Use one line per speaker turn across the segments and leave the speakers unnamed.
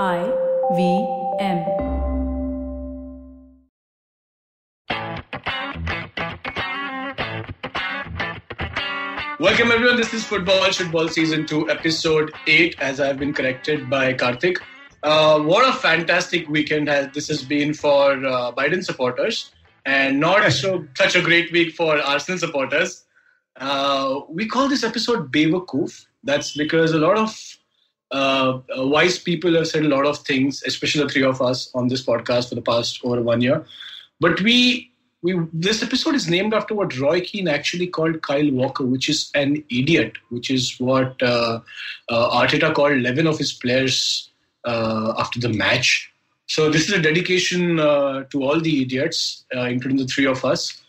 I V M.
Welcome everyone. This is Football Football Season 2, Episode 8, as I've been corrected by Karthik. Uh, what a fantastic weekend has this has been for uh, Biden supporters, and not so such a great week for Arsenal supporters. Uh, we call this episode Bewakoof. That's because a lot of uh, uh, wise people have said a lot of things, especially the three of us on this podcast for the past over one year. But we we this episode is named after what Roy Keane actually called Kyle Walker, which is an idiot, which is what uh, uh, Arteta called 11 of his players uh, after the match. So this is a dedication to all the idiots, including the three of us.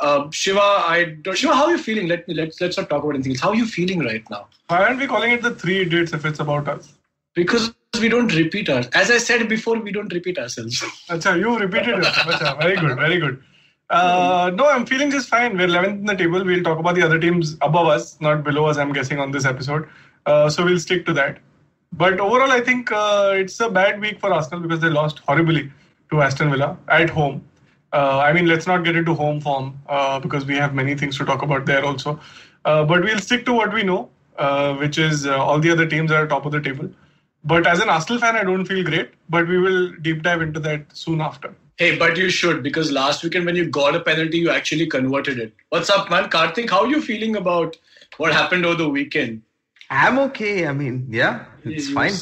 Uh, Shiva, I don't, Shiva, how are you feeling? Let me let's let's not talk about anything else. How are you feeling right now?
Why aren't we calling it the three idiots if it's about us?
Because we don't repeat our. As I said before, we don't repeat ourselves.
Acha, you repeated it. Acha, very good, very good. Uh, no, I'm feeling just fine. We're 11th in the table. We'll talk about the other teams above us, not below us, I'm guessing, on this episode. Uh, so we'll stick to that. But overall, I think uh, it's a bad week for Arsenal because they lost horribly to Aston Villa at home. Uh, I mean, let's not get into home form uh, because we have many things to talk about there also. Uh, but we'll stick to what we know, uh, which is uh, all the other teams are top of the table. But as an Arsenal fan, I don't feel great. But we will deep dive into that soon after.
Hey, but you should because last weekend when you got a penalty, you actually converted it. What's up, man? Karthik, how are you feeling about what happened over the weekend?
I'm okay. I mean, yeah, it's
You-
fine.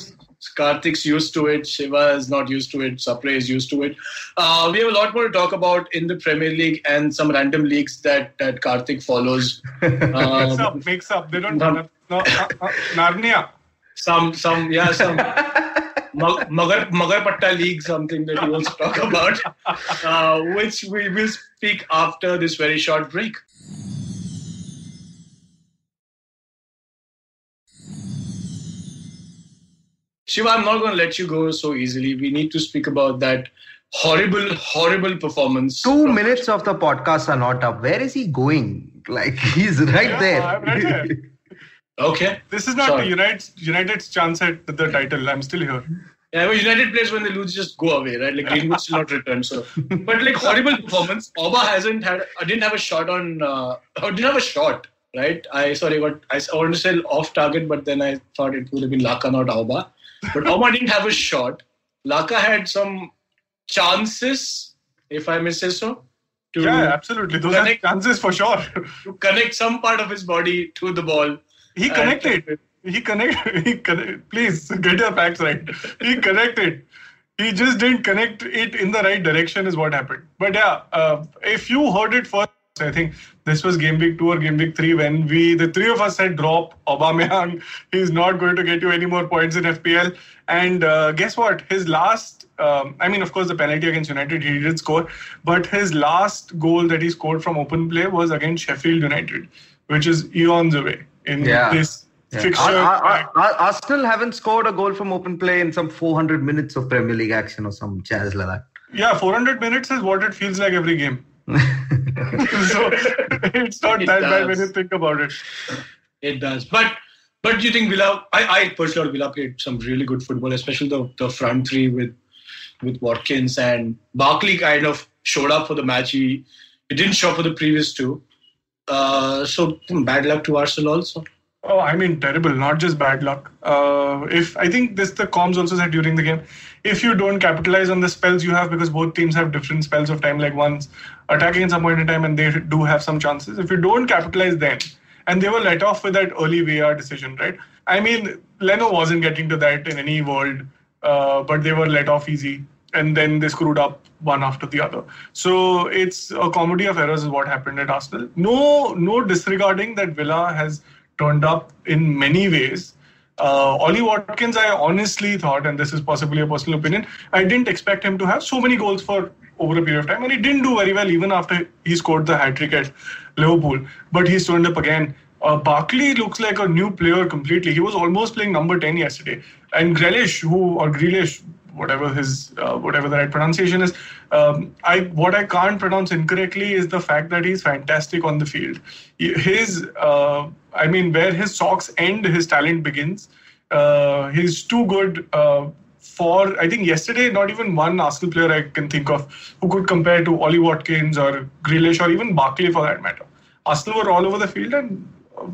Karthik's used to it. Shiva is not used to it. Sapre is used to it. Uh, we have a lot more to talk about in the Premier League and some random leagues that, that Karthik follows.
Mix
Um,
up, mix up. They don't.
no.
No, no, uh, uh, Narnia.
some, some, yeah, some Mag- Magar, Magarpatta League, something that he wants to talk about, uh, which we will speak after this very short break. Shiva, I'm not going to let you go so easily. We need to speak about that horrible, horrible performance.
Two
from-
minutes of the podcast are not up. Where is he going? Like he's right
Yeah,
there.
I'm right here.
Okay.
This is not
Sorry.
United's, United's chance at the title. I'm still here.
Yeah, but United players when they lose just go away, right? Like Greenwood still not return. So, but like horrible performance. Oba hasn't had, uh, didn't have a shot on, uh, or didn't have a shot, right? I sorry, what I, I wanted to say off target, but then I thought it would have been Laka, not Oba. But Oba didn't have a shot. Laka had some chances, if I may say so, to
Yeah, absolutely. Those are
Connect-
chances for sure.
to connect some part of his body to the ball.
He connected. He connected. He connect, Please get your facts right. He connected. He just didn't connect it in the right direction, is what happened. But yeah, uh, if you heard it first, I think this was game week two or game week three when we, the three of us said drop Aubameyang. He's not going to get you any more points in FPL. And uh, guess what? His last, um, I mean, of course, the penalty against United, he did score. But his last goal that he scored from open play was against Sheffield United, which is eons away in
Yeah.
this
Yeah.
fixture.
Ar- Ar- Ar- Arsenal haven't scored a goal from open play in some 400 minutes of Premier League action or some jazz like that.
yeah, 400 minutes is what it feels like every game. so it's not
It
that bad when you think about it.
It does. But but do you think Villa I, I personally Villa played some really good football, especially the, the front three with with Watkins and Barkley kind of showed up for the match. He, he didn't show up for the previous two. Uh, so bad luck to Arsenal also.
Oh, I mean, terrible. Not just bad luck. Uh, if I think this, the comms also said during the game, if you don't capitalize on the spells you have, because both teams have different spells of time, like one's attacking at some point in time, and they do have some chances. If you don't capitalize then, and they were let off with that early VAR decision, right? I mean, Leno wasn't getting to that in any world, uh, but they were let off easy, and then they screwed up one after the other. So it's a comedy of errors, is what happened at Arsenal. No, no disregarding that Villa has turned up in many ways. Uh, Ollie Watkins, I honestly thought, and this is possibly a personal opinion, I didn't expect him to have so many goals for over a period of time, and he didn't do very well even after he scored the hat trick at Liverpool. But he's turned up again. Uh, Barkley looks like a new player completely. He was almost playing number 10 yesterday. And Grealish, who, or Grealish, whatever his uh, whatever the right pronunciation is. Um, I what I can't pronounce incorrectly is the fact that he's fantastic on the field. His uh, I mean, where his socks end, his talent begins. Uh, he's too good. Uh, for I think yesterday, not even one Arsenal player I can think of who could compare to Ollie Watkins or Grealish or even Barkley for that matter. Arsenal were all over the field and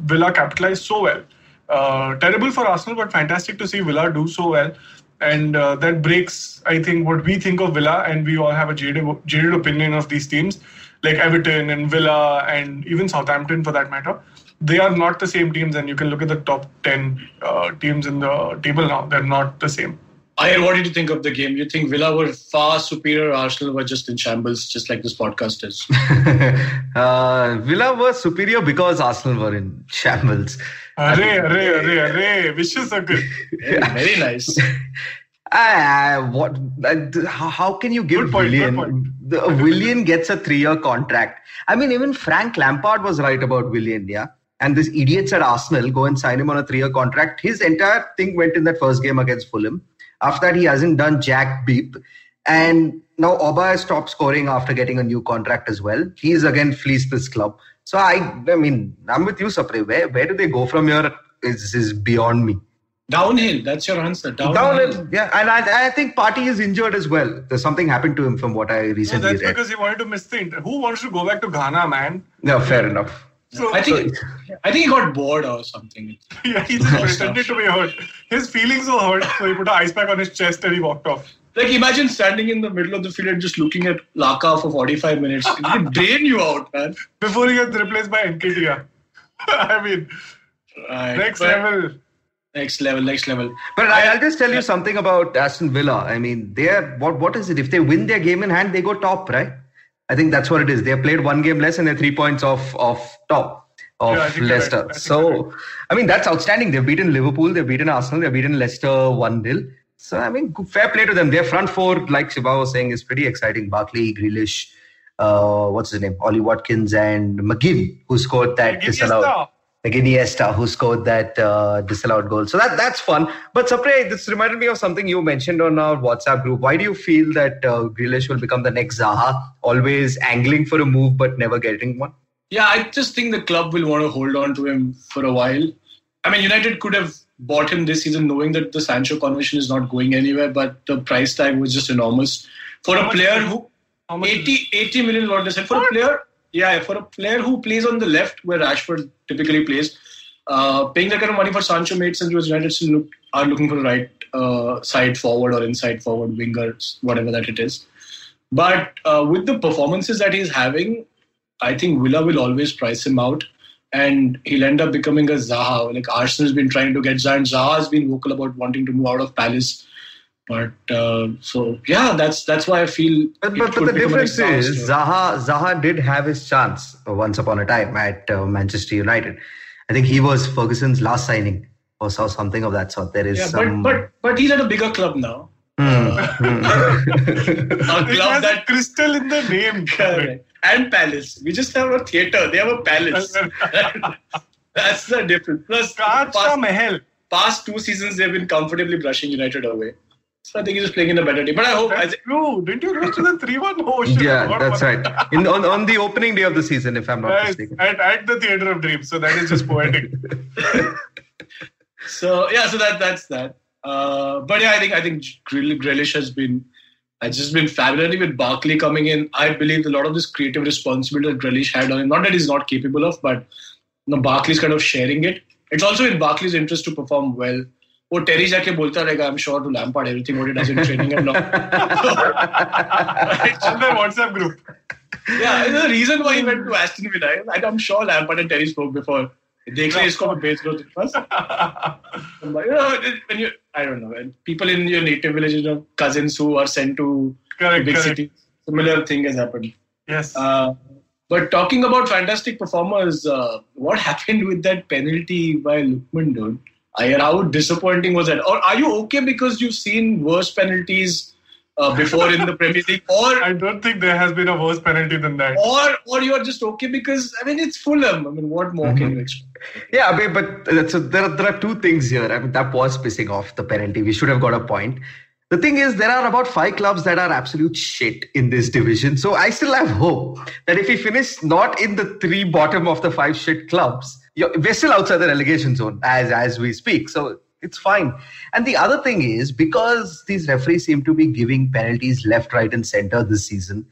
Villa capitalized so well. Uh, terrible for Arsenal, but fantastic to see Villa do so well. And uh, that breaks, I think, what we think of Villa, and we all have a jaded, jaded opinion of these teams, like Everton and Villa, and even Southampton for that matter. They are not the same teams, and you can look at the top 10 uh, teams in the table now. They're not the same.
Ian, what did you think of the game? You think Villa were far superior, Arsenal were just in shambles, just like this podcast is?
uh, Villa were superior because Arsenal were in shambles.
Array, array, array, array. Vicious circle.
Very, very nice.
Uh, what? Uh, how, how can you give
Good point, good
Willian?
point.
The, Willian gets a three-year contract. I mean, even Frank Lampard was right about Willian, yeah. And this idiots at Arsenal go and sign him on a three-year contract. His entire thing went in that first game against Fulham. After that, he hasn't done jack beep. And now Oba has stopped scoring after getting a new contract as well. He's again fleeced this club. So I, I mean, I'm with you, Sapre. Where where do they go from here? Is is beyond me.
Downhill, that's your answer. Downhill.
Downhill, yeah, and I, I think Partey is injured as well. There's something happened to him from what I
No,
recently
that's
read.
because he wanted to miss the inter- Who wants to go back to Ghana, man?
No, fair enough.
So
I think I think he got bored or something.
yeah, he just pretended to be hurt. His feelings were hurt, so he put an ice pack on his chest and he walked off.
Like imagine standing in the middle of the field and just looking at Laka for 45 minutes. It would drain you out, man.
Before he gets replaced by Nketiah. I mean,
Right.
next level.
Next level, next level.
But I, I'll just tell you something about Aston Villa. I mean, they're what what is it? If they win their game in hand, they go top, right? I think that's what it is. They have played one game less and they're three points off of top of
Yeah,
Leicester.
right. I
So, I mean, that's outstanding. They've beaten Liverpool, they've beaten Arsenal, they've beaten Leicester 1 0. So, I mean, fair play to them. Their front four, like Shiva was saying, is pretty exciting. Barkley, Grealish, uh, what's his name? Ollie Watkins and McGinn, who scored that disallowed. Like Iniesta, who scored that uh, disallowed goal. So that that's fun. But Sapre, this reminded me of something you mentioned on our WhatsApp group. Why do you feel that uh, Grealish will become the next Zaha, always angling for a move but never getting one?
Yeah, I just think the club will want to hold on to him for a while. I mean, United could have bought him this season knowing that the Sancho conversion is not going anywhere, but the price tag was just enormous. For
How
a player who
How much is
80, 80 million what they said for a player yeah for a player who plays on the left where Rashford typically plays uh, paying that kind of money for Sancho made sense because United still look, are looking for a right uh, side forward or inside forward winger whatever that it is. But uh, with the performances that he's having I think Villa will always price him out and he'll end up becoming a Zaha. Like Arsenal's been trying to get Zaha and Zaha has been vocal about wanting to move out of Palace but uh, so yeah, that's that's why I feel.
But, but, but the difference is. Zaha Zaha did have his chance once upon a time at uh, Manchester United. I think he was Ferguson's last signing or saw something of that sort. There is
Yeah,
some.
but but but he's at a bigger club now.
Hmm,
A
It
club
has a
that
crystal in the name.
Correct. and Palace. We just have a theater. They have a palace. That's the difference. Plus,
Kacha
past,
Mahal.
past two seasons they've been comfortably brushing United away. So I think he's just playing in a better team. But I hope. I
That's
th-
true. Didn't you lose to the 3 1? Oh, shit.
Yeah, that's
about
right. In on, on the opening day of the season, if I'm not
Right,
mistaken.
at, at the Theatre of Dreams. So that is just poetic.
so yeah, so that that's that. Uh, but yeah, I think I think Greal- Grealish has been has just been fabulous. With Barkley coming in, I believe a lot of this creative responsibility that Grealish had on him. Not that he's not capable of, but you know, Barkley's kind of sharing it. It's also in Barkley's interest to perform well. वो Terry जाके बोलता रहेगा I am sure Lampard, everything. Everything he does in in and and now it's
on their WhatsApp group
yeah, the reason why he went to Aston Villa, I'm sure Lampard and Terry spoke before. देख ले इसको मैं भेज दो तेरे पास you know, when I don't know people in your native villages have cousins who are sent to big
correct.
similar thing has happened.
Yes.
Uh, but talking about fantastic performers uh, what happened with that penalty by Lookman dude I, how disappointing was that? Or are you okay because you've seen worse penalties uh, before in the Premier League, or
I don't think there has been a worse penalty than that.
or or you're just okay because I mean it's Fulham. I mean, what more can you expect?
Yeah, I mean, but uh, so there are, there are two things here. I mean, that was pissing off the penalty. We should have got a point. The thing is, there are about five clubs that are absolute shit in this division. So I still have hope that if we finish not in the three bottom of the five shit clubs, you're, we're still outside the relegation zone as as we speak. So It's fine. And the other thing is because these referees seem to be giving penalties left, right, and center this season,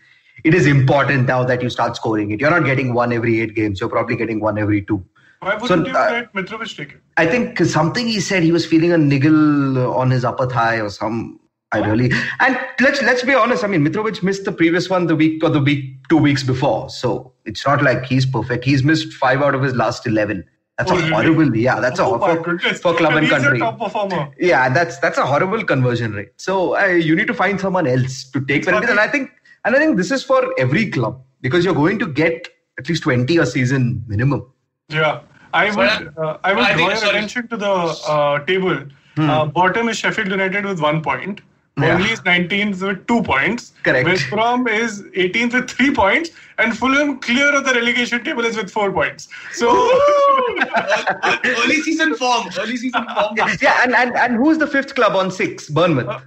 it is important now that you start scoring it. You're not getting one every eight games. You're probably getting one every two.
Why wouldn't
So,
you
uh,
let Mitrovic take it?
I think something he said he was feeling a niggle on his upper thigh or some. I really and let's let's be honest. I mean, Mitrovic missed the previous one the week or the week two weeks before, so it's not like he's perfect. He's missed five out of his last eleven. That's
Oh,
a
really?
horrible. Yeah, that's a
oh my
for, for club and
he's
country.
a top performer.
Yeah, that's that's a horrible conversion rate. So uh, you need to find someone else to take penalties. And I think and I think this is for every club because you're going to get at least twenty a season minimum.
Yeah, I
So,
would. Uh, I would
I
draw your attention to the uh, table. Uh, bottom is Sheffield United with one point.
Yeah.
Burnley is 19th with two points.
Correct.
West Brom is 18th with three points, and Fulham clear of the relegation table is with four points. So
early season form. Early season form.
Yeah, and, and and who's the fifth club on six? Bournemouth.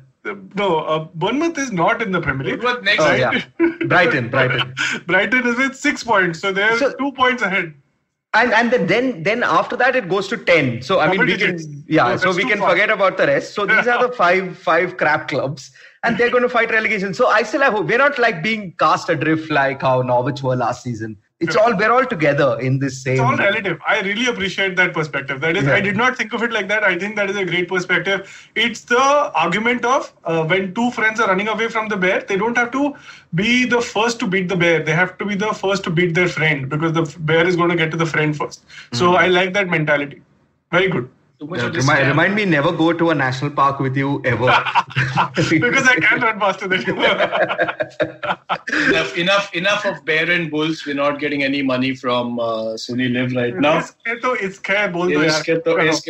no, uh, Bournemouth is not in the Premier League.
What next?
Oh yeah, Brighton, Brighton.
Brighton is with six points, so they're
So-
two points ahead.
And and then then then after that it goes to 10 so i mean
Double
we can yeah
No,
so we can
far.
forget about the rest. So these are the five five crap clubs and they're going to fight relegation. So i still have hope. We're not like being cast adrift like how norwich were last season it's all we're all together in this same
It's all relative. I really appreciate that perspective. That is,
Yeah.
I did not think of it like that. I think that is a great perspective. It's the argument of uh, when two friends are running away from the bear, they don't have to be the first to beat the bear. They have to be the first to beat their friend because the bear is going to get to the friend first. So
Hmm.
I like that mentality. Very good
too much.
Yeah, remind, remind, me never go to a national park with you ever.
because I can't run faster than you.
enough, enough, enough of bear and bulls. We're not getting any money from uh, SonyLIV right now.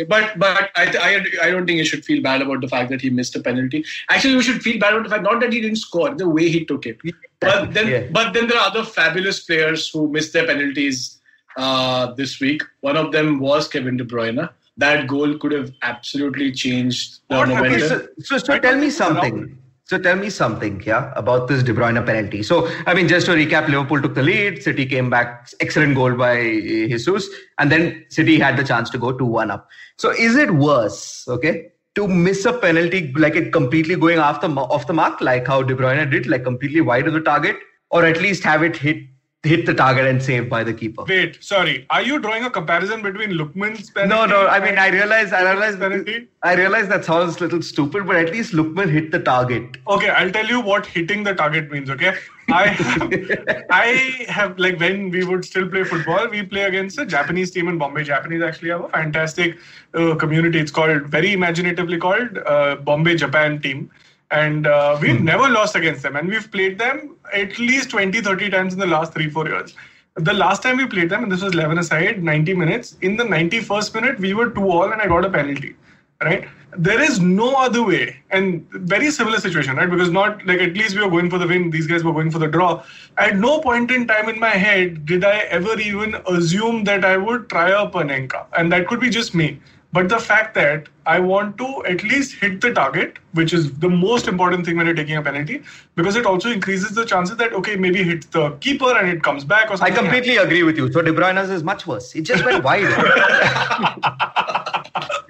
but but I, I I don't think you should feel bad about the fact that he missed a penalty. Actually, you should feel bad about the fact not that he didn't score, the way he took it. But then
yeah.
but then there are other fabulous players who missed their penalties. Uh, this week. One of them was Kevin De Bruyne. That goal could have absolutely changed the
What
momentum.
so, so, so tell me something. So tell me something, yeah, about this De Bruyne penalty. So I mean, just to recap, Liverpool took the lead. City came back, excellent goal by uh, Jesus, and then City had the chance to go two one up. So is it worse, okay, to miss a penalty like it completely going off the off the mark, like how De Bruyne did, like completely wide of the target, or at least have it hit hit the target and saved by the keeper?
Wait, sorry. Are you drawing a comparison between Lookman's penalty?
No, no. I mean, I realize, I realize,
penalty?
I realize that sounds a little stupid, but at least Lookman hit the target.
Okay, I'll tell you what hitting the target means. Okay, I have, I have like when we would still play football, we play against a Japanese team in Bombay. Japanese actually have a fantastic uh, community. It's called very imaginatively called uh, Bombay Japan team. And uh, we've never lost against them, and we've played them at least 20, 30 times in the last three, four years. The last time we played them, and this was 11 aside, 90 minutes. In the 91st minute, we were 2 all, and I got a penalty right? There is no other way, and very similar situation, right? Because not like at least we were going for the win, these guys were going for the draw. At no point in time in my head did I ever even assume that I would try a Panenka, and that could be just me. But the fact that I want to at least hit the target, which is the most important thing when you're taking a penalty, because it also increases the chances that okay, maybe hit the keeper and it comes back or
I
something.
completely agree with you. So De Bruyne's is much worse. It just went wide.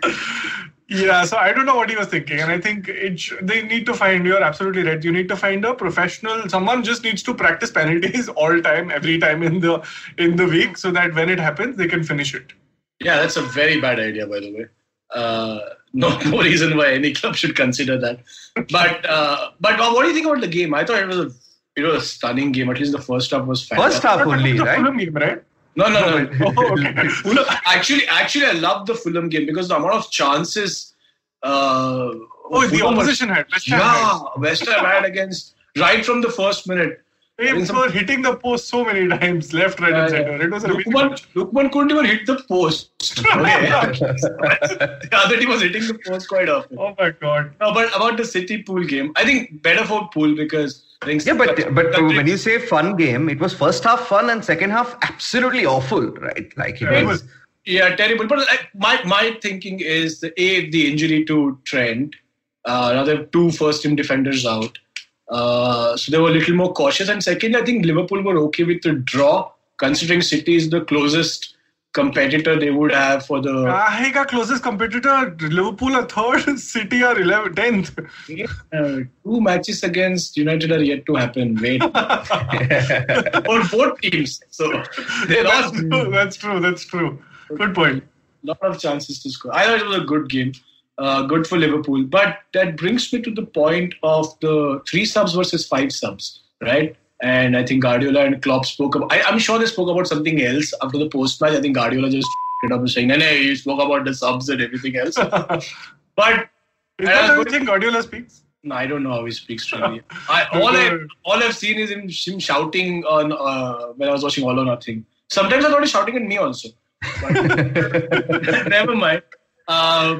Yeah, so I don't know what he was thinking, and I think it sh- they need to find. You're absolutely right. You need to find a professional. Someone just needs to practice penalties all time, every time in the in the week, so that when it happens, they can finish it.
Yeah, that's a very bad idea, by the way. Uh, no, no reason why any club should consider that. But uh, but what do you think about the game? I thought it was a it was a stunning game. At least the first half was
First half only, right?
Fulham game, right?
No, no, no.
Oh, okay.
Fulham, actually, actually, I love the Fulham game because the amount of chances. Uh,
Oh, the
Fulham was-
opposition had. West Ham
Yeah,
had.
West Ham had against right from the first minute.
They were hitting the post so many times, left, right, and center. It was a amazing
Lookman,
match.
Lookman couldn't even hit the post. Okay. the other team was hitting the post quite often.
Oh my god.
No, but about the City pool game, I think better for pool because
Yeah, but but
the-
when you say fun game, it was first half fun and second half absolutely awful, right? Like it
Yeah,
was.
was-
yeah, terrible. But like, my my thinking is the a the injury to Trent. Uh, now they have two first team defenders out, uh, so they were a little more cautious. And secondly, I think Liverpool were okay with the draw, considering City is the closest competitor they would have for the
Ahega closest competitor, Liverpool are third, City are 11th, 10th.
uh, two matches against United are yet to happen. Wait, for both teams, so they
That's
lost
true, that's true, that's true. Good point.
lot of chances to score. I thought it was a good game, uh, good for Liverpool. But that brings me to the point of the three subs versus five subs, right? And I think Guardiola and Klopp spoke about. I, I'm sure they spoke about something else after the post match. I think Guardiola just it up and saying, "No, no, you spoke about the subs and everything else." but
Is that
going-
thing Guardiola speaks?
no, I don't know how he speaks me. I, all I all I've seen is him, him shouting on uh, when I was watching All or Nothing. Sometimes I thought he's shouting at me also. But never mind. Uh,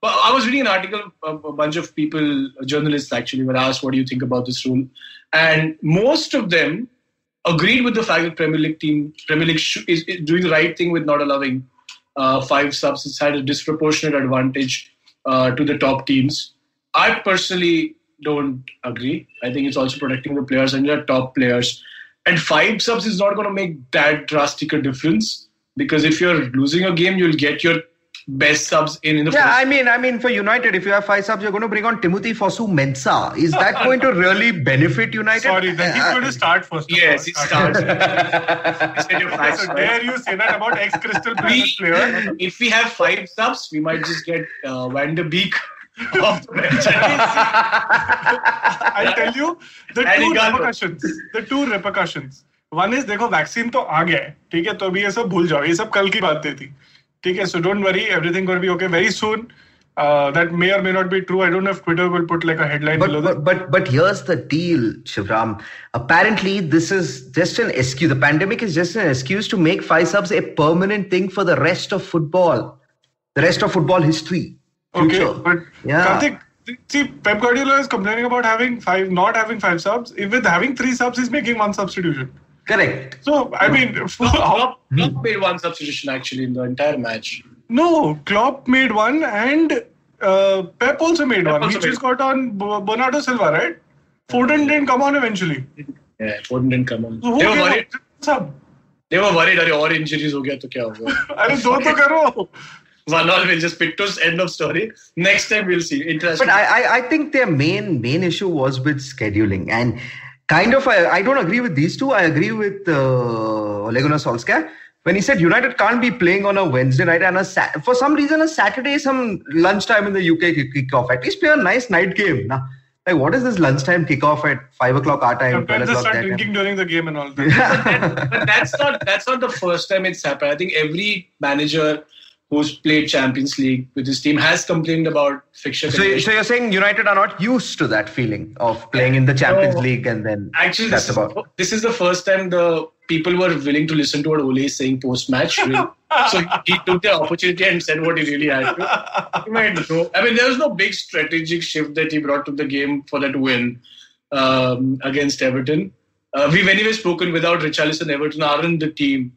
but I was reading an article. A, bunch of people, journalists actually, were asked, "What do you think about this rule?" And most of them agreed with the fact that Premier League team, Premier League sh- is, is doing the right thing with not allowing uh, five subs. It's had a disproportionate advantage uh, to the top teams. I personally don't agree. I think it's also protecting the players and their top players. And five subs is not going to make that drastic a difference because if you're losing a game, you'll get your best subs in in the
Yeah,
first.
I mean, I mean, for United, if you have five subs, you're going to bring on Timothy Fosu Mensah. Is that going to really benefit United?
Sorry, then he's
Uh,
going to start first. of
yes,
all.
he starts. You said your facts,
So
right?
dare you say that about ex-Crystal Palace player?
we, if we have five subs, we might just get uh, Van de Beek off the bench.
I'll tell you the
And
two
Igalo.
repercussions. The two repercussions. One is देखो vaccine तो आ गया है ठीक है तो अभी ये सब भूल जाओ ये सब कल की बातें थी Okay, so don't worry, everything gonna be okay very soon. Uh, that may or may not be true. I don't know if Twitter will put like a headline but, below
but, that. But but here's the deal, Shivram. Apparently, this is just an excuse. The pandemic is just an excuse to make five subs a permanent thing for the rest of football, the rest of football history. Future.
Okay, but
yeah.
Karthik, see, Pep Guardiola is complaining about having five, not having five subs. If with having three subs, he's making one substitution.
Correct.
So I mean, how,
Klopp, Klopp made one substitution actually in the entire match.
no, Klopp made one and uh, Pep also made
Pep
one.
also
He just
made-
got on B- Bernardo Silva, right? Foden didn't come on eventually.
Yeah, Foden didn't come on.
So who
They were
came
worried.
up? Sub.
They were worried. अरे और injuries हो गया तो क्या होगा?
अरे दो तो करो.
One all will just pick to end of story. Next time we'll see. Interesting.
But I, I, I think their main main issue was with scheduling and kind of I, I don't agree with these two. I agree with uh, Ole Gunnar Solskjaer when he said United can't be playing on a Wednesday night and a Sat- for some reason a Saturday some lunchtime in the UK kick- kickoff. At least play a nice night game. Nah. Like what is this lunchtime kickoff at five o'clock our time, twelve
Sometimes they
o'clock
start drinking
time?
during the game and all that.
That- but that's not that's not the first time it's happened. I think every manager who's played Champions League with his team has complained about fixture.
So, so you're saying United are not used to that feeling of playing in the Champions
No.
League and then
Actually,
that's
this
about.
is, this is the first time the people were willing to listen to what Ole is saying post match. so he took the opportunity and said what he really had to. You might know. I mean, there was no big strategic shift that he brought to the game for that win um, against Everton. Uh, we've anyway spoken without Richarlison. Everton aren't the team.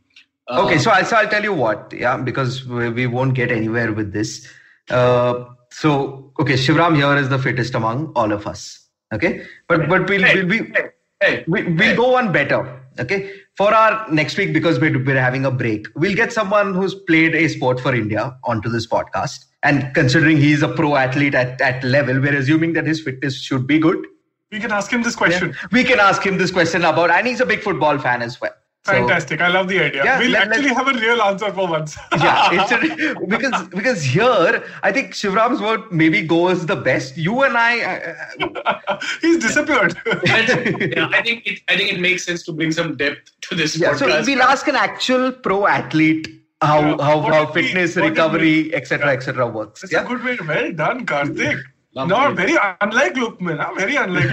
Uh,
Okay, so, I, so I'll tell you what, yeah, because we, we won't get anywhere with this. Uh, so, okay, Shivram here is the fittest among all of us. Okay, but but we'll
Hey,
we'll be
hey, hey,
we, we'll go one better. Okay, for our next week because we're we're having a break, we'll get someone who's played a sport for India onto this podcast. And considering he's a pro athlete at at level, we're assuming that his fitness should be good.
We can ask him this question.
We can ask him this question about, and he's a big football fan as well. So-
Fantastic. I love the idea.
Yeah,
we'll
let-
actually
let's-
have a real answer for once.
yeah, it's a, because because here I think Shivram's word maybe goes the best. You and I, uh,
He's disappeared.
Yeah, I think it. I think it makes sense to bring some depth to this
yeah. So we'll ask an actual pro athlete how
Yeah,
how, how
did we-
fitness
what
recovery etc
Yeah.
etc works.
That's
Yeah.
a good way. Well done, Karthik.
Lovely.
No, very unlike Lookman. Huh? Very unlike.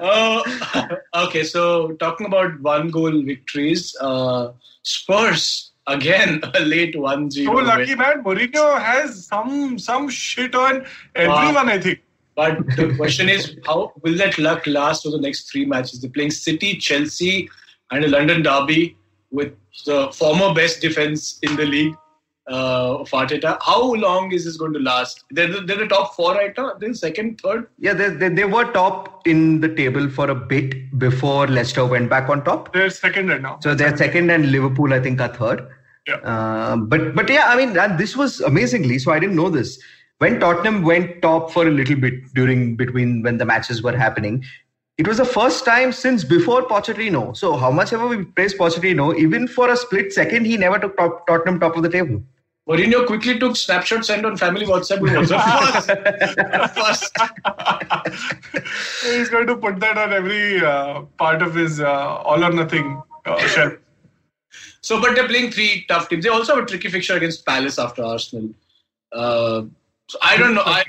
Uh, okay, so talking about one goal victories, uh, Spurs again a late 1 0.
so lucky man. Mourinho has some some shit on everyone. I think.
But the question is, how will that luck last for the next three matches? They're playing City, Chelsea, and a London derby with the former best defense in the league. Uh, of Arteta. How long is this going to last? They're the, they're the top four right now. They're second, third.
Yeah, they, they, they were top in the table for a bit before Leicester went back on top.
They're second right now.
So they're second, and Liverpool, I think, are third.
Yeah.
Uh, but but yeah, I mean, and this was amazingly. So I didn't know this. When Tottenham went top for a little bit during between when the matches were happening, it was the first time since before Pochettino. So how much ever we praise Pochettino, even for a split second, he never took top, Tottenham top of the table.
Mourinho quickly took snapshot sent on family WhatsApp. The first. first.
He's going to put that on every uh, part of his uh, all or nothing uh, shelf.
So, but they're playing three tough teams. They also have a tricky fixture against Palace after Arsenal. Uh, so I don't know. I,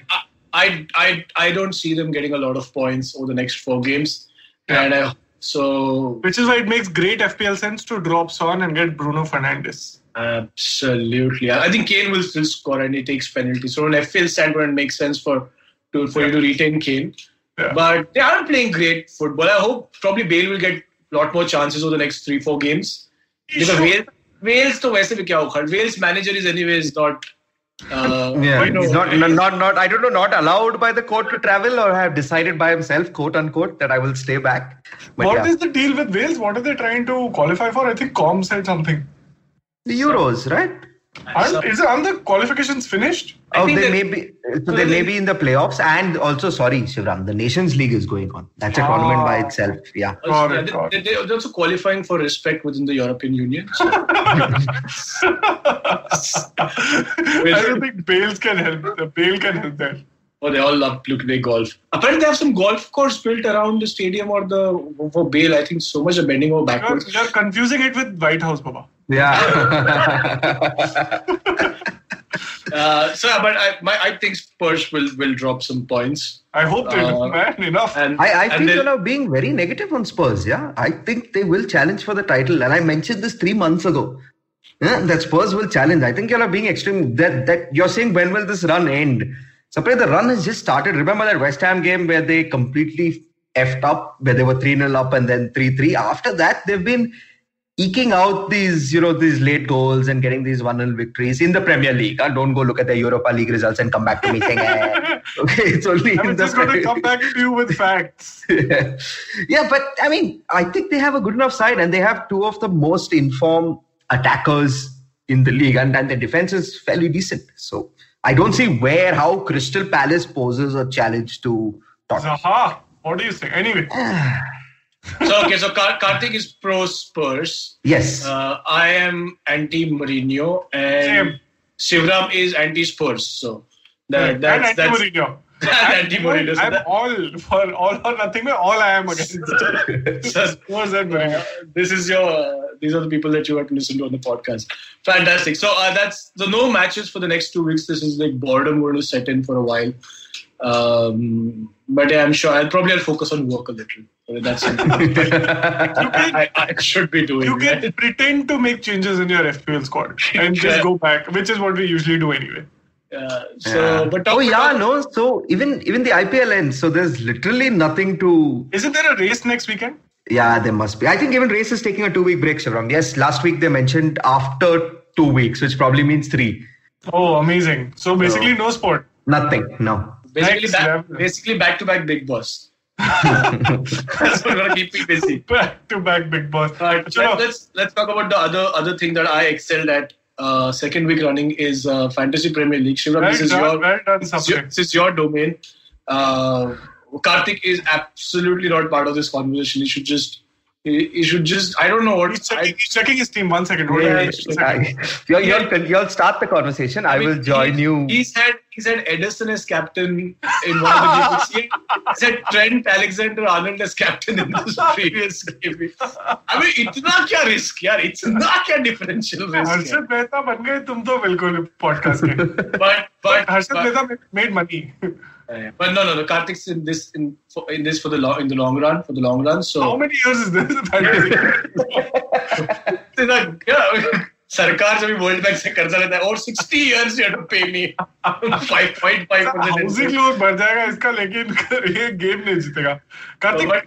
I I I don't see them getting a lot of points over the next four games,
Yeah.
and I, so
Which is why it makes great FPL sense to drop Son and get Bruno Fernandes.
absolutely, I think Kane will still score and he takes penalties. So, on FPL standpoint, it makes sense for to for you to retain Kane.
Yeah.
But they aren't playing great football. I hope probably Bale will get a lot more chances over the next three four games. Because Wales, Wales तो वैसे भी क्या उखाड़ Wales manager is anyways not. Uh,
Yeah,
you know,
he's not, not not not I don't know, not allowed by the court to travel or have decided by himself, quote unquote, that I will stay back. But
What is
yeah,
the deal with Wales? What are they trying to qualify for? I think Com said something.
the Euros, right?
Aren't, is, aren't the qualifications finished?
I
oh,
think
they may be. So they may be in the playoffs, and also, sorry, Shivram, the Nations League is going on. That's a tournament by
Ah.
itself. Yeah.
Got
yeah,
it,
they, they, they're also qualifying for respect within the European Union. So.
I don't think Bales can help. The Bale can help there.
Oh, they all love to play golf. Apparently, they have some golf course built around the stadium or the for Bale. I think so much of bending over
You're,
backwards.
you're confusing it with White House, Baba.
Yeah.
Uh, so, but I, my, I think Spurs will will drop some points.
I hope they
Uh,
do, man. Enough.
And
I, I
and
think
they'll-
you're now being very negative on Spurs. Yeah, I think they will challenge for the title, and I mentioned this three months ago. Yeah, that Spurs will challenge. I think you're being extreme. That that you're saying when will this run end? Suppose the run has just started. Remember that West Ham game where they completely effed up, where they were three 0 up and then three three. After that, they've been eking out these, you know, these late goals and getting these one 0 victories in the Premier League. huh? Don't go look at the Europa League results and come back to me saying, eh, okay, it's only
I'm just going to come back to you with facts.
yeah, yeah, but I mean, I think they have a good enough side, and they have two of the most informed attackers in the league, and, and their defense is fairly decent. So I don't see where how Crystal Palace poses a challenge to Tottenham.
Zaha, what do you think? Anyway,
so okay, so Kar- Karthik is pro Spurs.
Yes,
Uh, I am anti Mourinho, and Shivram is anti Spurs. So that,
and
that's that's
anti-Mourinho.
anti Mourinho. So
I'm all for all or nothing. but All I am against.
So-
Spurs and Mourinho.
Uh, this is your uh, these are the people that you have to listen to on the podcast fantastic so uh, that's so no matches for the next two weeks this is like boredom going to set in for a while um, but yeah i'm sure i'll probably i'll focus on work a little So that's something I, I should be doing
You can
right?
pretend to make changes in your FPL squad and just
Yeah.
go back, which is what we usually do anyway.
uh, so
Yeah.
but
oh yeah, no. So even even the IPL ends. So there's literally nothing to.
Isn't there a race next weekend?
Yeah, there must be. I think even race is taking a two week break, Shivram. Yes, last week they mentioned after two weeks, which probably means three.
Oh, amazing. So basically, no sport.
Nothing. No.
basically
Next
back, basically back to back big boss that's what's gonna keep busy
Back to back, big boss.
Alright,
Chalo.
let, us let's talk about the other other thing that I excelled at uh, second week running is uh, fantasy Premier League. Shivram,
Well
this is
done,
your
well done,
this your, this is your domain. Uh, Karthik is absolutely not part of this conversation. He should just he, he should just, I don't know what.
He's checking, I, he's checking his team. One second.
Yeah.
You'll, you'll, start the conversation. I, I
mean,
will join
he,
you.
He said he said Edison as captain in one of the games. he said Trent Alexander Arnold as captain in this previous game. I mean, it's not your risk, yaar? not your differential risk?
Harshad but, ban gaye tum to bilkul podcast ke.
But, but, but
Harshad made money. Money
but no no no Karthik's in this in for, in this for the long in the long run for the long run. So
how many years is this
yeah, सरकार जब भी world bank से कर्जा लेता है और 60 years you have to pay me 5.5
housing loan बढ़ जाएगा इसका लेकिन ये गेम नहीं जीतेगा Kartik
but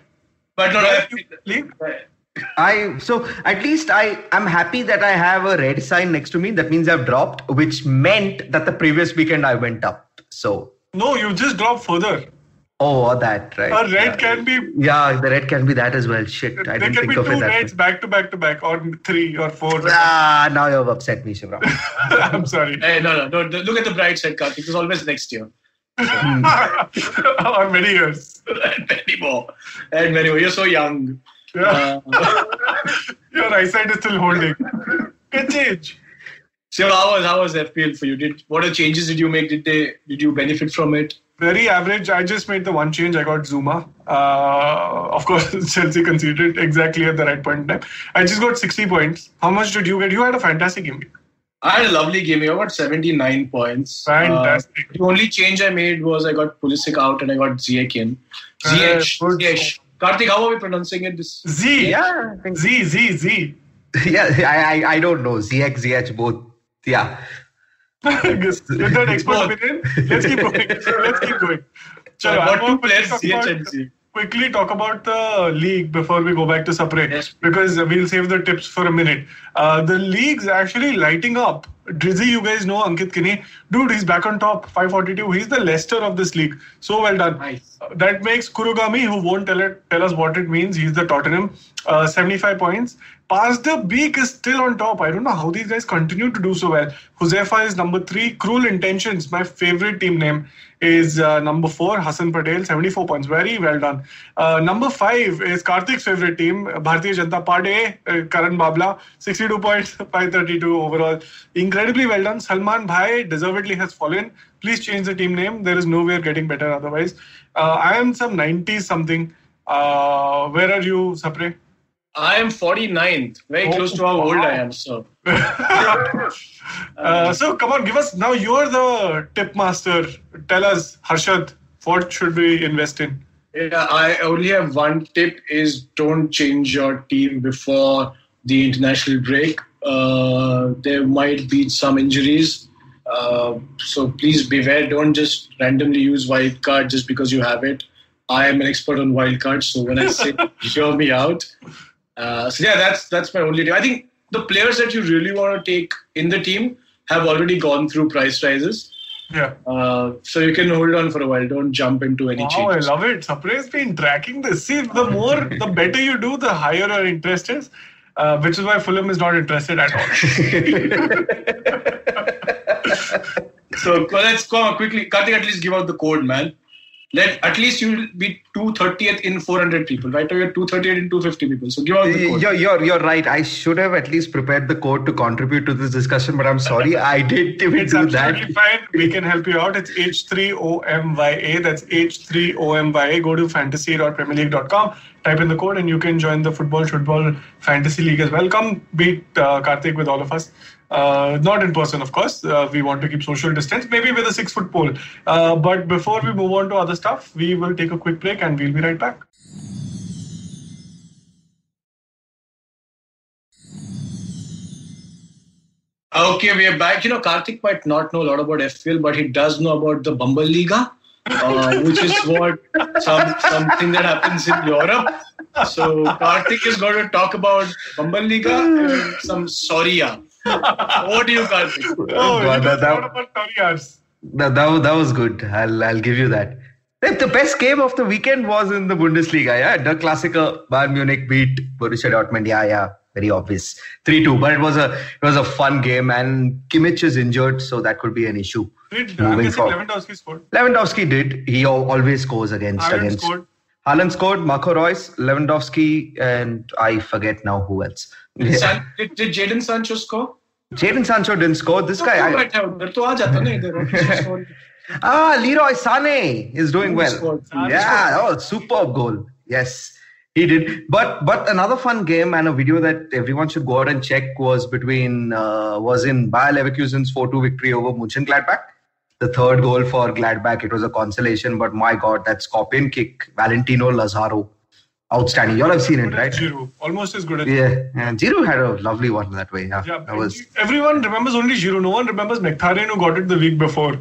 but no, no
league
I so at least I am happy that I have a red sign next to me. That means I've dropped, which meant that the previous weekend I went up. So
no, you just drop further.
oh, that right.
A red
yeah.
can be.
Yeah, the red can be that as well. Shit, I
there
didn't
can
think
be
of
two
it that
reds
way.
back to back to back, or three or four.
Ah, now you've upset me, Shivram.
I'm sorry.
Hey, no, no, no. Look at the bright side, Karthik. There's always next year.
or many years.
and many more. And many more. You're so young.
Yeah.
Uh,
Your eyesight is still holding. Can change.
So how was how was FPL for you? Did what are changes did you make? Did they did you benefit from it?
Very average. I just made the one change. I got Zouma. Uh, of course, Chelsea conceded exactly at the right point in time. I just got 60 points. How much did you get? You had a fantastic game.
I had a lovely game. I got 79 points.
Fantastic.
Uh, the only change I made was I got Pulisic out and I got Ziyech in. Ziyech.
Uh.
Ziyech. Karthik, how are we pronouncing it? This
Z.
yeah,
Z, Z, Z.
yeah. I, I I don't know. ZX, ZH, both. Yeah.
With that expert let's keep going. Let's keep going.
So
Chalo,
I got two
gonna
players,
talk
Ziyech
about-
and Ziyech.
quickly talk about the league before we go back to separate
Yes.
because we'll save the tips for a minute. Uh, the league's actually lighting up. Drizzy, you guys know Ankit Kinney. Dude, he's back on top, 542. He's the Leicester of this league. So well done.
Nice.
Uh, that makes Kurugami, who won't tell it, tell us what it means, he's the Tottenham, uh, 75 points. Past the Beak is still on top. I don't know how these guys continue to do so well. Josefa is number three. Cruel Intentions, my favorite team name, is uh, number four. Hassan Patel, 74 points. Very well done. Uh, number five is Karthik's favorite team, Bharatiya Janata Party, uh, Karan Babla, 60 62.532 overall. Incredibly well done. Salman Bhai deservedly has fallen. Please change the team name. There is no way of getting better otherwise. Uh, I am some 90 something. Uh, where are you, Sapre?
I am 49th, very
oh,
close to how
wow.
old I am, so.
uh, so come on, give us now. You're the tip master. Tell us, Harshad, what should we invest in?
Yeah, I only have one tip: is don't change your team before the international break. Uh, there might be some injuries, uh, so please beware. Don't just randomly use wild card just because you have it. I am an expert on wild cards, so when I say hear me out. Uh, so yeah, that's that's my only tip. I think the players that you really want to take in the team have already gone through price rises.
Yeah.
Uh, so you can hold on for a while. Don't jump into any
Wow,
changes.
I love it. Sapre has been tracking this. See, the more, the better you do, the higher your interest is. Uh, which is why Fulham is not interested at all.
So let's on quickly. Karthik, at least give out the code, man. Let at least you'll be 230th in 400 people, right? Or you're 238 in 250 people. So give out the code.
You're, you're, you're right. I should have at least prepared the code to contribute to this discussion, but I'm sorry I didn't even
It's
do
absolutely
that.
fine. We can help you out. It's H3OMYA. That's H3OMYA. Go to fantasy.premierleague.com, type in the code, and you can join the Football Football Fantasy League as well. Come beat uh, Karthik with all of us. Uh, not in person, of course. Uh, we want to keep social distance, maybe with a six foot pole. Uh, but before we move on to other stuff, we will take a quick break and we'll be right back.
Okay, we are back. You know, Karthik might not know a lot about FPL, but he does know about the Bumble Liga, uh, which is what some something that happens in Europe. So Karthik is going to talk about Bumble Liga and some Soria. What do you, Karthik?
Oh,
God,
you
that- that-
about Toriars.
That, that, was- that was good. I'll, I'll give you that. The the best game of the weekend was in the Bundesliga. Yeah, the Klassiker Bayern Munich beat Borussia Dortmund. Yeah, yeah, very obvious. Three two, but it was a it was a fun game. And Kimmich is injured, so that could be an issue.
Did I'm
Moving forward.
Lewandowski scored?
Lewandowski did. He always scores against
Haaland
against.
scored.
Haaland scored, Marco Reus, Lewandowski, and I forget now who else. Yeah.
Did, did Jadon Sancho score?
Jadon Sancho didn't score. This guy. I... ah, Leroy Sane is doing well. Yeah, oh, superb goal. Yes, he did. But but another fun game and a video that everyone should go out and check was between uh, was in Bayer Leverkusen's four two victory over Mönchengladbach. The third goal for Gladbach, it was a consolation. But my God, that scorpion kick, Valentino Lazaro, outstanding. You all have seen it, right?
Giroud, almost as good as
Yeah, and Giroud had a lovely one that way. Yeah,
Yeah,
that was.
everyone remembers only Giroud. No one remembers Mkhitaryan who got it the week before.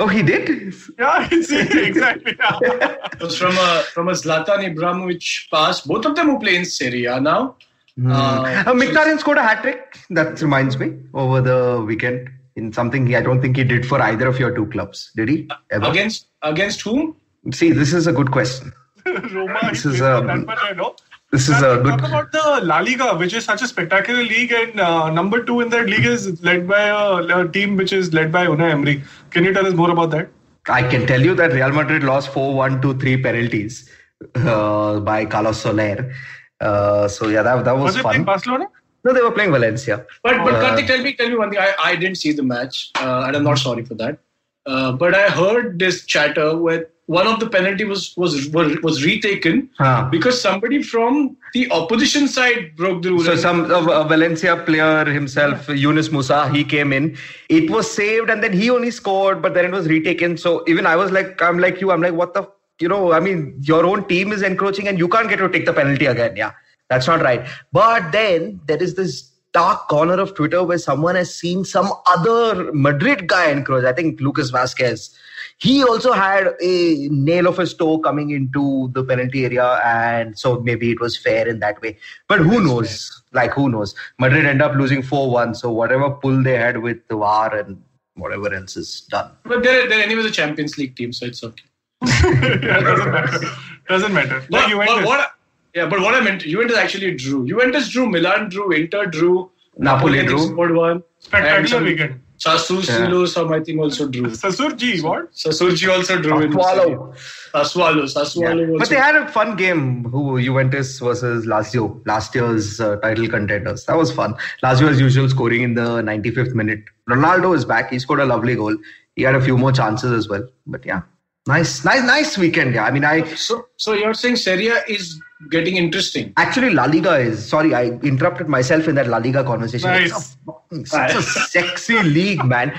Oh, he did.
Yeah, see, exactly.
It was from a from a Zlatan Ibrahimovic pass. Both of them who play in Serie A now.
Hmm.
Uh,
Uh, Mkhitaryan scored a hat trick. That reminds me over the weekend in something he, I don't think he did for either of your two clubs. Did he? Ever?
Against against whom?
See, this is a good question.
Roma,
This is,
played for
um,
that I know.
This is
Now,
a good.
Talk about the La Liga, which is such a spectacular league, and uh, number two in that league is led by a, a team which is led by Unai Emery. Can you tell us more about that?
I can tell you that Real Madrid lost 4 1 to 3 penalties uh, by Carlos Soler. Uh, so, yeah, that, that was,
Was it playing
fun.
Barcelona?
No, they were playing Valencia.
But but
Uh,
Karthik, tell me tell me one thing. I, I didn't see the match, uh, and I'm not sorry for that. Uh, but I heard this chatter where one of the penalty was was was, was retaken
Huh.
because somebody from the opposition side broke the rule.
So some uh, a Valencia player himself, Yunus Musah, he came in. It was saved, and then he only scored, but then it was retaken. So even I was like, I'm like you. I'm like, what the, you know? I mean, your own team is encroaching, and you can't get to take the penalty again. Yeah, that's not right. But then there is this dark corner of Twitter where someone has seen some other Madrid guy encroach. I think Lucas Vázquez. He also had a nail of his toe coming into the penalty area, and so maybe it was fair in that way. But who knows? Like who knows? Madrid end up losing four one. So whatever pull they had with the VAR and whatever else is done.
but they're they're anyways a Champions League team, so it's okay.
yeah, doesn't matter. Doesn't matter. Like
But, but
Juventus.
what? Yeah, but what I meant, Juventus actually drew. Juventus drew, Milan drew, Inter drew,
Napoli
I
drew.
scored one. and
Spectacular
some-
weekend.
Sassuolo, some I think also drew.
Sasurji, what?
Sassuolo also drew. in
Swallow.
Sassuolo, Sassuolo.
Yeah.
also
But they had a fun game. Who Juventus versus Lazio, last year's uh, title contenders. That was fun. Lazio, as usual, scoring in the 95th minute. Ronaldo is back. He scored a lovely goal. He had a few more chances as well. But yeah, nice, nice, nice weekend. Yeah, I mean, I
So, so you're saying Serie is getting interesting?
actually La Liga is. Sorry, I interrupted myself in that La Liga conversation.
Nice.
It's a a sexy league, man.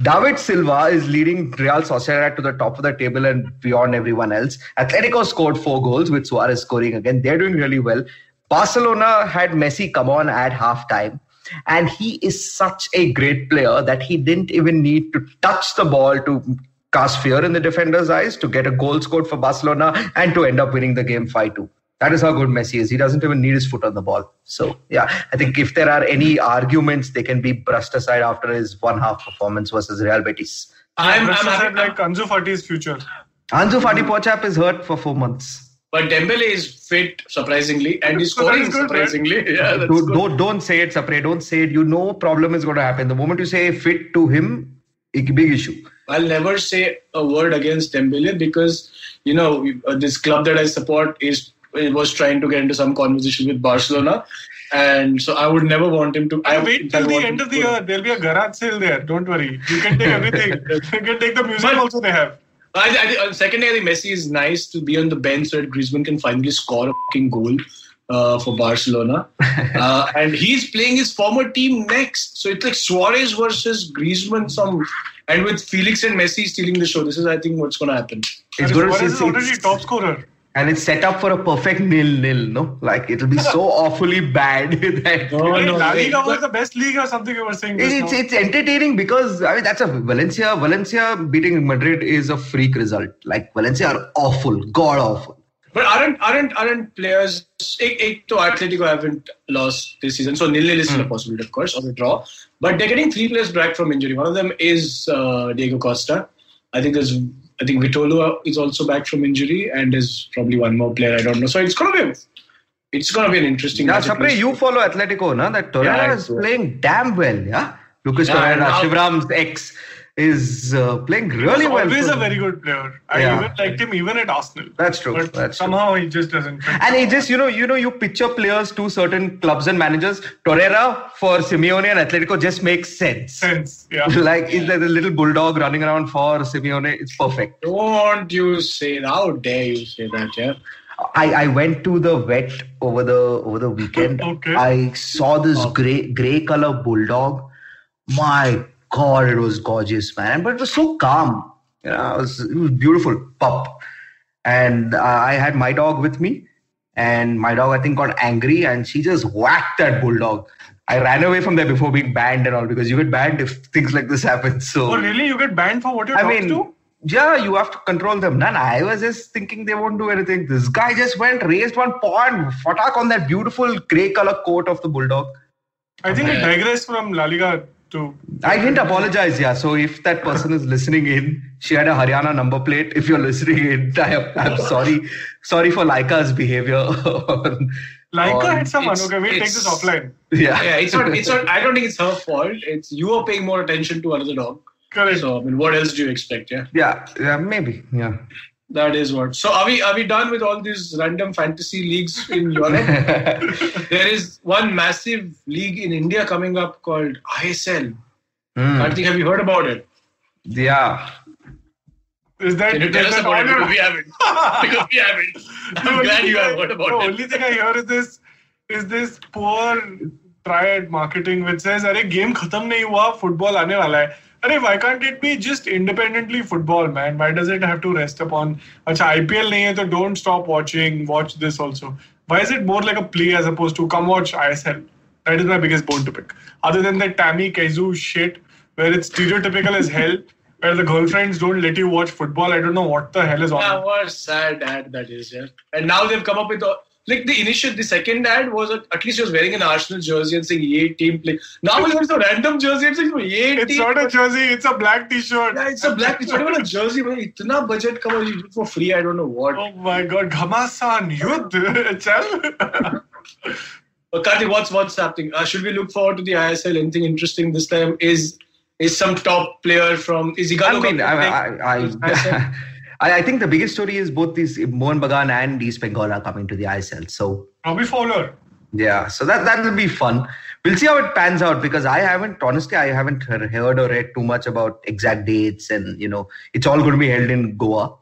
David Silva is leading Real Sociedad to the top of the table and beyond everyone else. Atletico scored four goals with Suarez scoring again. They're doing really well. Barcelona had Messi come on at halftime. And he is such a great player that he didn't even need to touch the ball to cast fear in the defender's eyes to get a goal scored for Barcelona and to end up winning the game 5 2. That is how good Messi is. He doesn't even need his foot on the ball. So, yeah, I think if there are any arguments, they can be brushed aside after his one half performance versus Real Betis.
I'm, I'm
Versus
happy.
like Ansu Fati's future.
Ansu Fati Pochap is hurt for four months.
But Dembele is fit, surprisingly, and he's scoring
is good, right?
surprisingly. Yeah, that's
Don't,
good.
don't, don't say it, Sapre. Don't say it. You know problem is going to happen. The moment you say fit to him, it's a big issue.
I'll never say a word against Dembele because you know uh, this club that I support is was trying to get into some conversation with Barcelona, and so I would never want him to. I
wait till
I
the end of the year. There'll be a garage sale there. Don't worry. You can take everything. you can take the music
But-
also they have.
I, I, think- on second I think Messi is nice to be on the bench so that Griezmann can finally score a fucking goal uh, for Barcelona. uh, and he's playing his former team next. So it's like Suarez versus Griezmann, some, and with Felix and Messi stealing the show. This is, I think, what's going to happen.
It's
And
going to
Suarez is already top scorer.
and it's set up for a perfect nil-nil. No, like it'll be so awfully bad that
No,
Hey,
no,
La Liga was the best league or something you were saying.
it's
now.
it's entertaining because I mean that's a Valencia. Valencia beating Madrid is a freak result. Like Valencia are awful, god awful.
But aren't aren't aren't players? Eight, eight to Atletico haven't lost this season, so nil nil is still a possibility, of course, or a draw. But they're getting three players back from injury. One of them is uh, Diego Costa. I think there's. I think Vitolo is also back from injury, and there's probably one more player. I don't know. So it's gonna be. It's gonna be an interesting.
Yeah,
match.
Sapre, you follow Atletico, na? That Torreira
Yeah,
is playing damn well. Yeah, Lucas
Yeah,
Torreira, Shivram's ex, is uh, playing really
was
well.
always
for
a very good player. I
Yeah.
even liked him even at Arsenal.
That's true.
But
That's true.
somehow he just doesn't.
And it just, you know, you know, you picture players to certain clubs and managers. Torreira for Simeone and Atletico just makes sense.
sense. Yeah.
like is there a little bulldog running around for Simeone? It's perfect.
Don't you say? That? How dare you say that? Yeah.
I, I went to the vet over the over the weekend.
Okay.
I saw this gray gray color bulldog. My God, it was gorgeous, man. But it was so calm. You know, it was, it was beautiful pup. And uh, I had my dog with me, and my dog I think got angry and she just whacked that bulldog. I ran away from there before being banned and all because you get banned if things like this happen. So
Oh, really? You get banned for what your
I
dogs
mean,
do?
yeah, you have to control them. None. I was just thinking they won't do anything. This guy just went, raised one paw and fatak on that beautiful grey color coat of the bulldog.
I think we
Okay.
digressed from La Liga to.
I didn't apologize, yeah. So if that person is listening in, she had a Haryana number plate. If you're listening in, I am, I'm sorry. Sorry for Laika's behavior. on-
Laika
on-
had someone.
it's-
Okay, we'll take this offline.
yeah.
Yeah, it's not. It's not. I don't think it's her fault. It's you are paying more attention to another dog.
Correct.
So I mean, what else do you expect? Yeah,
yeah, yeah, maybe. Yeah.
that is what. So are we? Are we done with all these random fantasy leagues in Europe? there is one massive league in India coming up called ISL.
Hmm.
I think have you heard about it?
Yeah.
Is that,
Can you tell
is
us
that
about it?
all
Because we
your-
haven't. because we haven't.
The
I'm
only
glad you
thing
have
I-
heard about
the
it.
only thing I hear is this is this poor triad marketing which says अरे game खत्म नहीं हुआ football आने वाला है अरे why can't it be just independently football man why does it have to rest upon अच्छा IPL नहीं है तो don't stop watching watch this also why is it more like a play as opposed to come watch ISL that is my biggest bone to pick other than that Tammy Kaizu shit where it's stereotypical as hell where the girlfriends don't let you watch football I don't know what the hell is on
Yeah, what a sad ad that is, yeah. And now they've come up with a, like the initial, the second ad was a, at least he was wearing an Arsenal jersey and saying "Yay team play." Now there's a random jersey and saying "Yay
It's
team."
not a jersey, it's a black t-shirt.
yeah, it's a black. It's not even a jersey, but itna budget cover you do for free. I don't know what.
Oh my god, Ghamasan, Yudh, chal.
But Karthik, what's what's happening? Uh, should we look forward to the ISL? Anything interesting this time? Is is some top player from is Ighalo
I mean, I? I, I, I, I think the biggest story is both these Mohan Bagan and East Bengal are coming to the ISL. So
Robbie Fowler.
yeah, so that that will be fun. We'll see how it pans out because I haven't honestly I haven't heard heard or read too much about exact dates and you know it's all going to be held in Goa.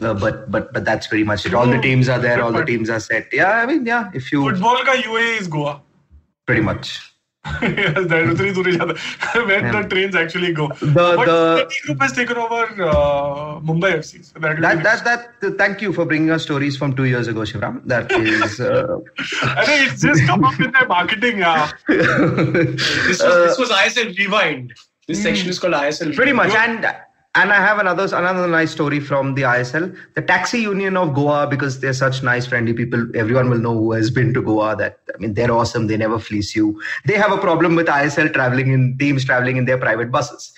Uh, but but but that's pretty much it. All the teams are there. All the teams are set. Yeah, I mean yeah. If you
Football ka UAE is Goa.
pretty much.
Dairuthiri to each when
yeah.
the hmm. trains actually go.
The,
but
the,
group has taken over uh, Mumbai FC. So that,
that, that, that, thank you for bringing us stories from two years ago, Shivram. That is. Uh,
I think it's just come up in their marketing. Yeah.
Uh, this, was,
uh,
this was ISL Rewind. This mm, section is called ISL.
Pretty much. And and i have another another nice story from the isl the taxi union of goa because they're such nice friendly people everyone will know who has been to goa that i mean they're awesome they never fleece you they have a problem with isl traveling in teams traveling in their private buses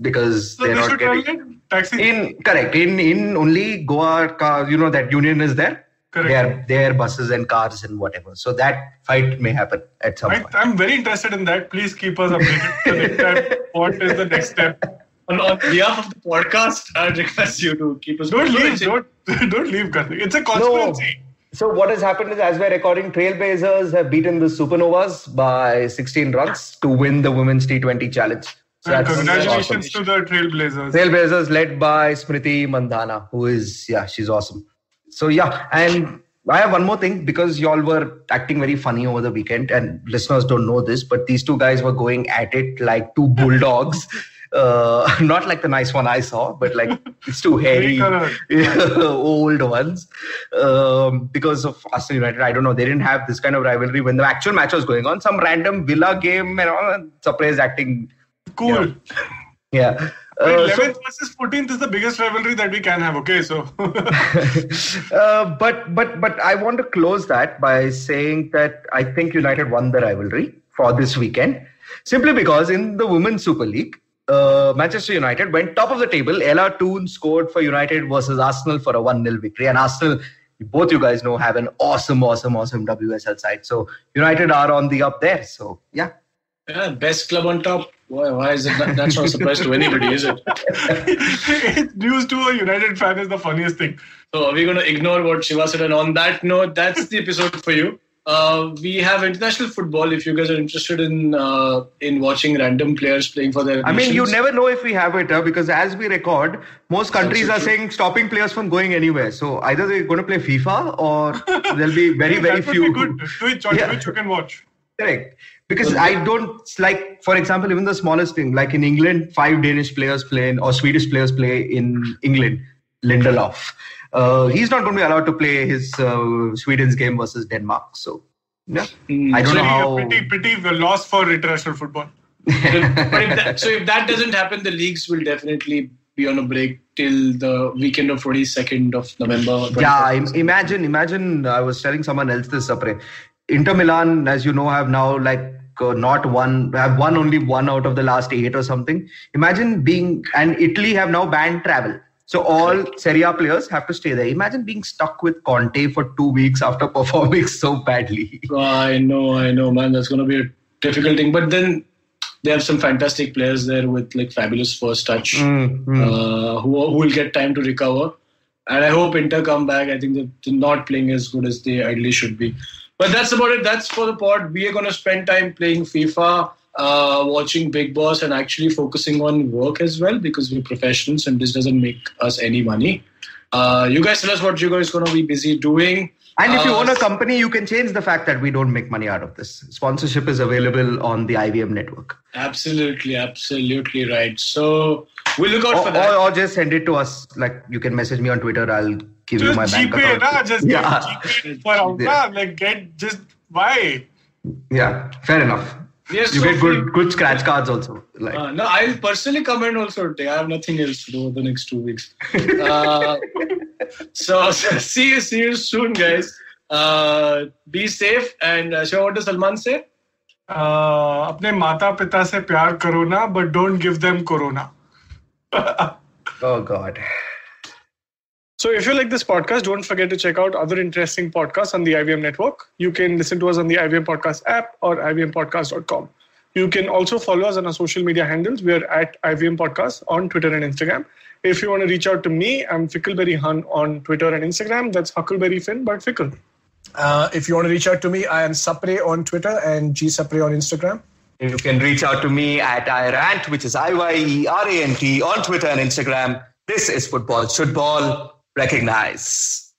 because
So
they're
they
not getting
taxi.
in correct in in only goa car, you know that union is there
Correct.
their their buses and cars and whatever so that fight may happen at some
I,
point
I'm very interested in that. Please keep us updated. the next time. What is the next step?
On, on behalf of the podcast, I request you to keep us.
Don't leave. Don't don't leave. Karthik. It's a conspiracy. No.
So what has happened is, as we're recording, Trailblazers have beaten the Supernovas by 16 runs to win the Women's T20 Challenge. So
And
that's
congratulations
awesome.
to the Trailblazers.
Trailblazers led by Smriti Mandhana, who is yeah, she's awesome. So yeah, and I have one more thing because y'all were acting very funny over the weekend, and listeners don't know this, but these two guys were going at it like two bulldogs. Uh, not like the nice one I saw, but like it's too hairy, old ones. Um, because of Arsenal United, I don't know. They didn't have this kind of rivalry when the actual match was going on. Some random Villa game and all. and Surprise acting.
Cool.
Yeah.
Wait,
Uh, so-
11th versus 14th is the biggest rivalry that we can have. Okay, so
uh, but but but I want to close that by saying that I think United won the rivalry for this weekend simply because in the Women's Super League, uh, Manchester United went top of the table. Ella Toone scored for United versus Arsenal for a 1 0 victory. And Arsenal, both you guys know, have an awesome, awesome, awesome WSL side. So United are on the up there. So yeah.
Yeah, best club on top. Why, why is it? That, that's not a surprise to anybody, is it?
it's news to a United fan is the funniest thing.
So are we going to ignore what Shiva said? And on that note, that's the episode for you. Uh, we have international football. If you guys are interested in uh, in watching random players playing for their
I mean, you never know if we have it huh? because as we record, most countries are
true.
saying stopping players from going anywhere. So either they're going to play FIFA or there'll be very, very
that would
few.
Be good. Twitch on
Yeah.
Twitch you can watch.
Correct. Because I don't like, for example, even the smallest thing, like in England, five Danish players play in, or Swedish players play in England. Lindelof. Uh, he's not going to be allowed to play his uh, Sweden's game versus Denmark. So, yeah,
Mm,
I don't
Really
know how.
a pretty, pretty loss for international football.
but if that, so if that doesn't happen, the leagues will definitely be on a break till the weekend of 22nd of November. or
Yeah,
21st.
im- imagine, imagine. I was telling someone else this, Sapre. Inter Milan, as you know, have now like uh, not one, have won only one out of the last eight or something. Imagine being, and Italy have now banned travel. So all Serie A players have to stay there. Imagine being stuck with Conte for two weeks after performing so badly.
I know, I know, man. That's going to be a difficult thing. But then they have some fantastic players there with like fabulous first touch
Mm, mm.
uh, who, who will get time to recover. And I hope Inter come back. I think they're not playing as good as they ideally should be. But that's about it. That's for the pod. We are going to spend time playing FIFA, uh, watching Bigg Boss, and actually focusing on work as well because we're professionals and this doesn't make us any money. Uh, you guys tell us what you guys going to be busy doing.
And if you
Uh,
own a company, you can change the fact that we don't make money out of this. Sponsorship is available on the IVM network.
Absolutely, absolutely right. So we'll look out
Or,
for that.
or, or just send it to us. Like you can message me on Twitter. I'll give you
Just
my bank account.
na? Just
yeah,
get GPay for out,
Yeah.
Like get just why?
yeah, fair enough.
Yes,
You
so
get good good scratch cards also. Like
Uh, no, I'll personally comment also today. I have nothing else to do over the next two weeks. Uh, so, so, see you, see you soon, guys. Uh, be safe. And uh, Shiva, what does Salman say?
Uh, अपने माता पिता से प्यार करो ना but don't give them corona.
oh god.
So if you like this podcast, don't forget to check out other interesting podcasts on the IVM network. You can listen to us on the IVM Podcast app or ivmpodcast.com. You can also follow us on our social media handles. We are at IVM Podcast on Twitter and Instagram. If you want to reach out to me, I'm Fickleberry Finn on Twitter and Instagram. That's Huckleberry Finn, but Fickle.
Uh, if you want to reach out to me, I am Sapre on Twitter and G Sapre on Instagram.
You can reach out to me at iRant, which is I Y E R A N T on Twitter and Instagram. This is Football Shootball. Recognize.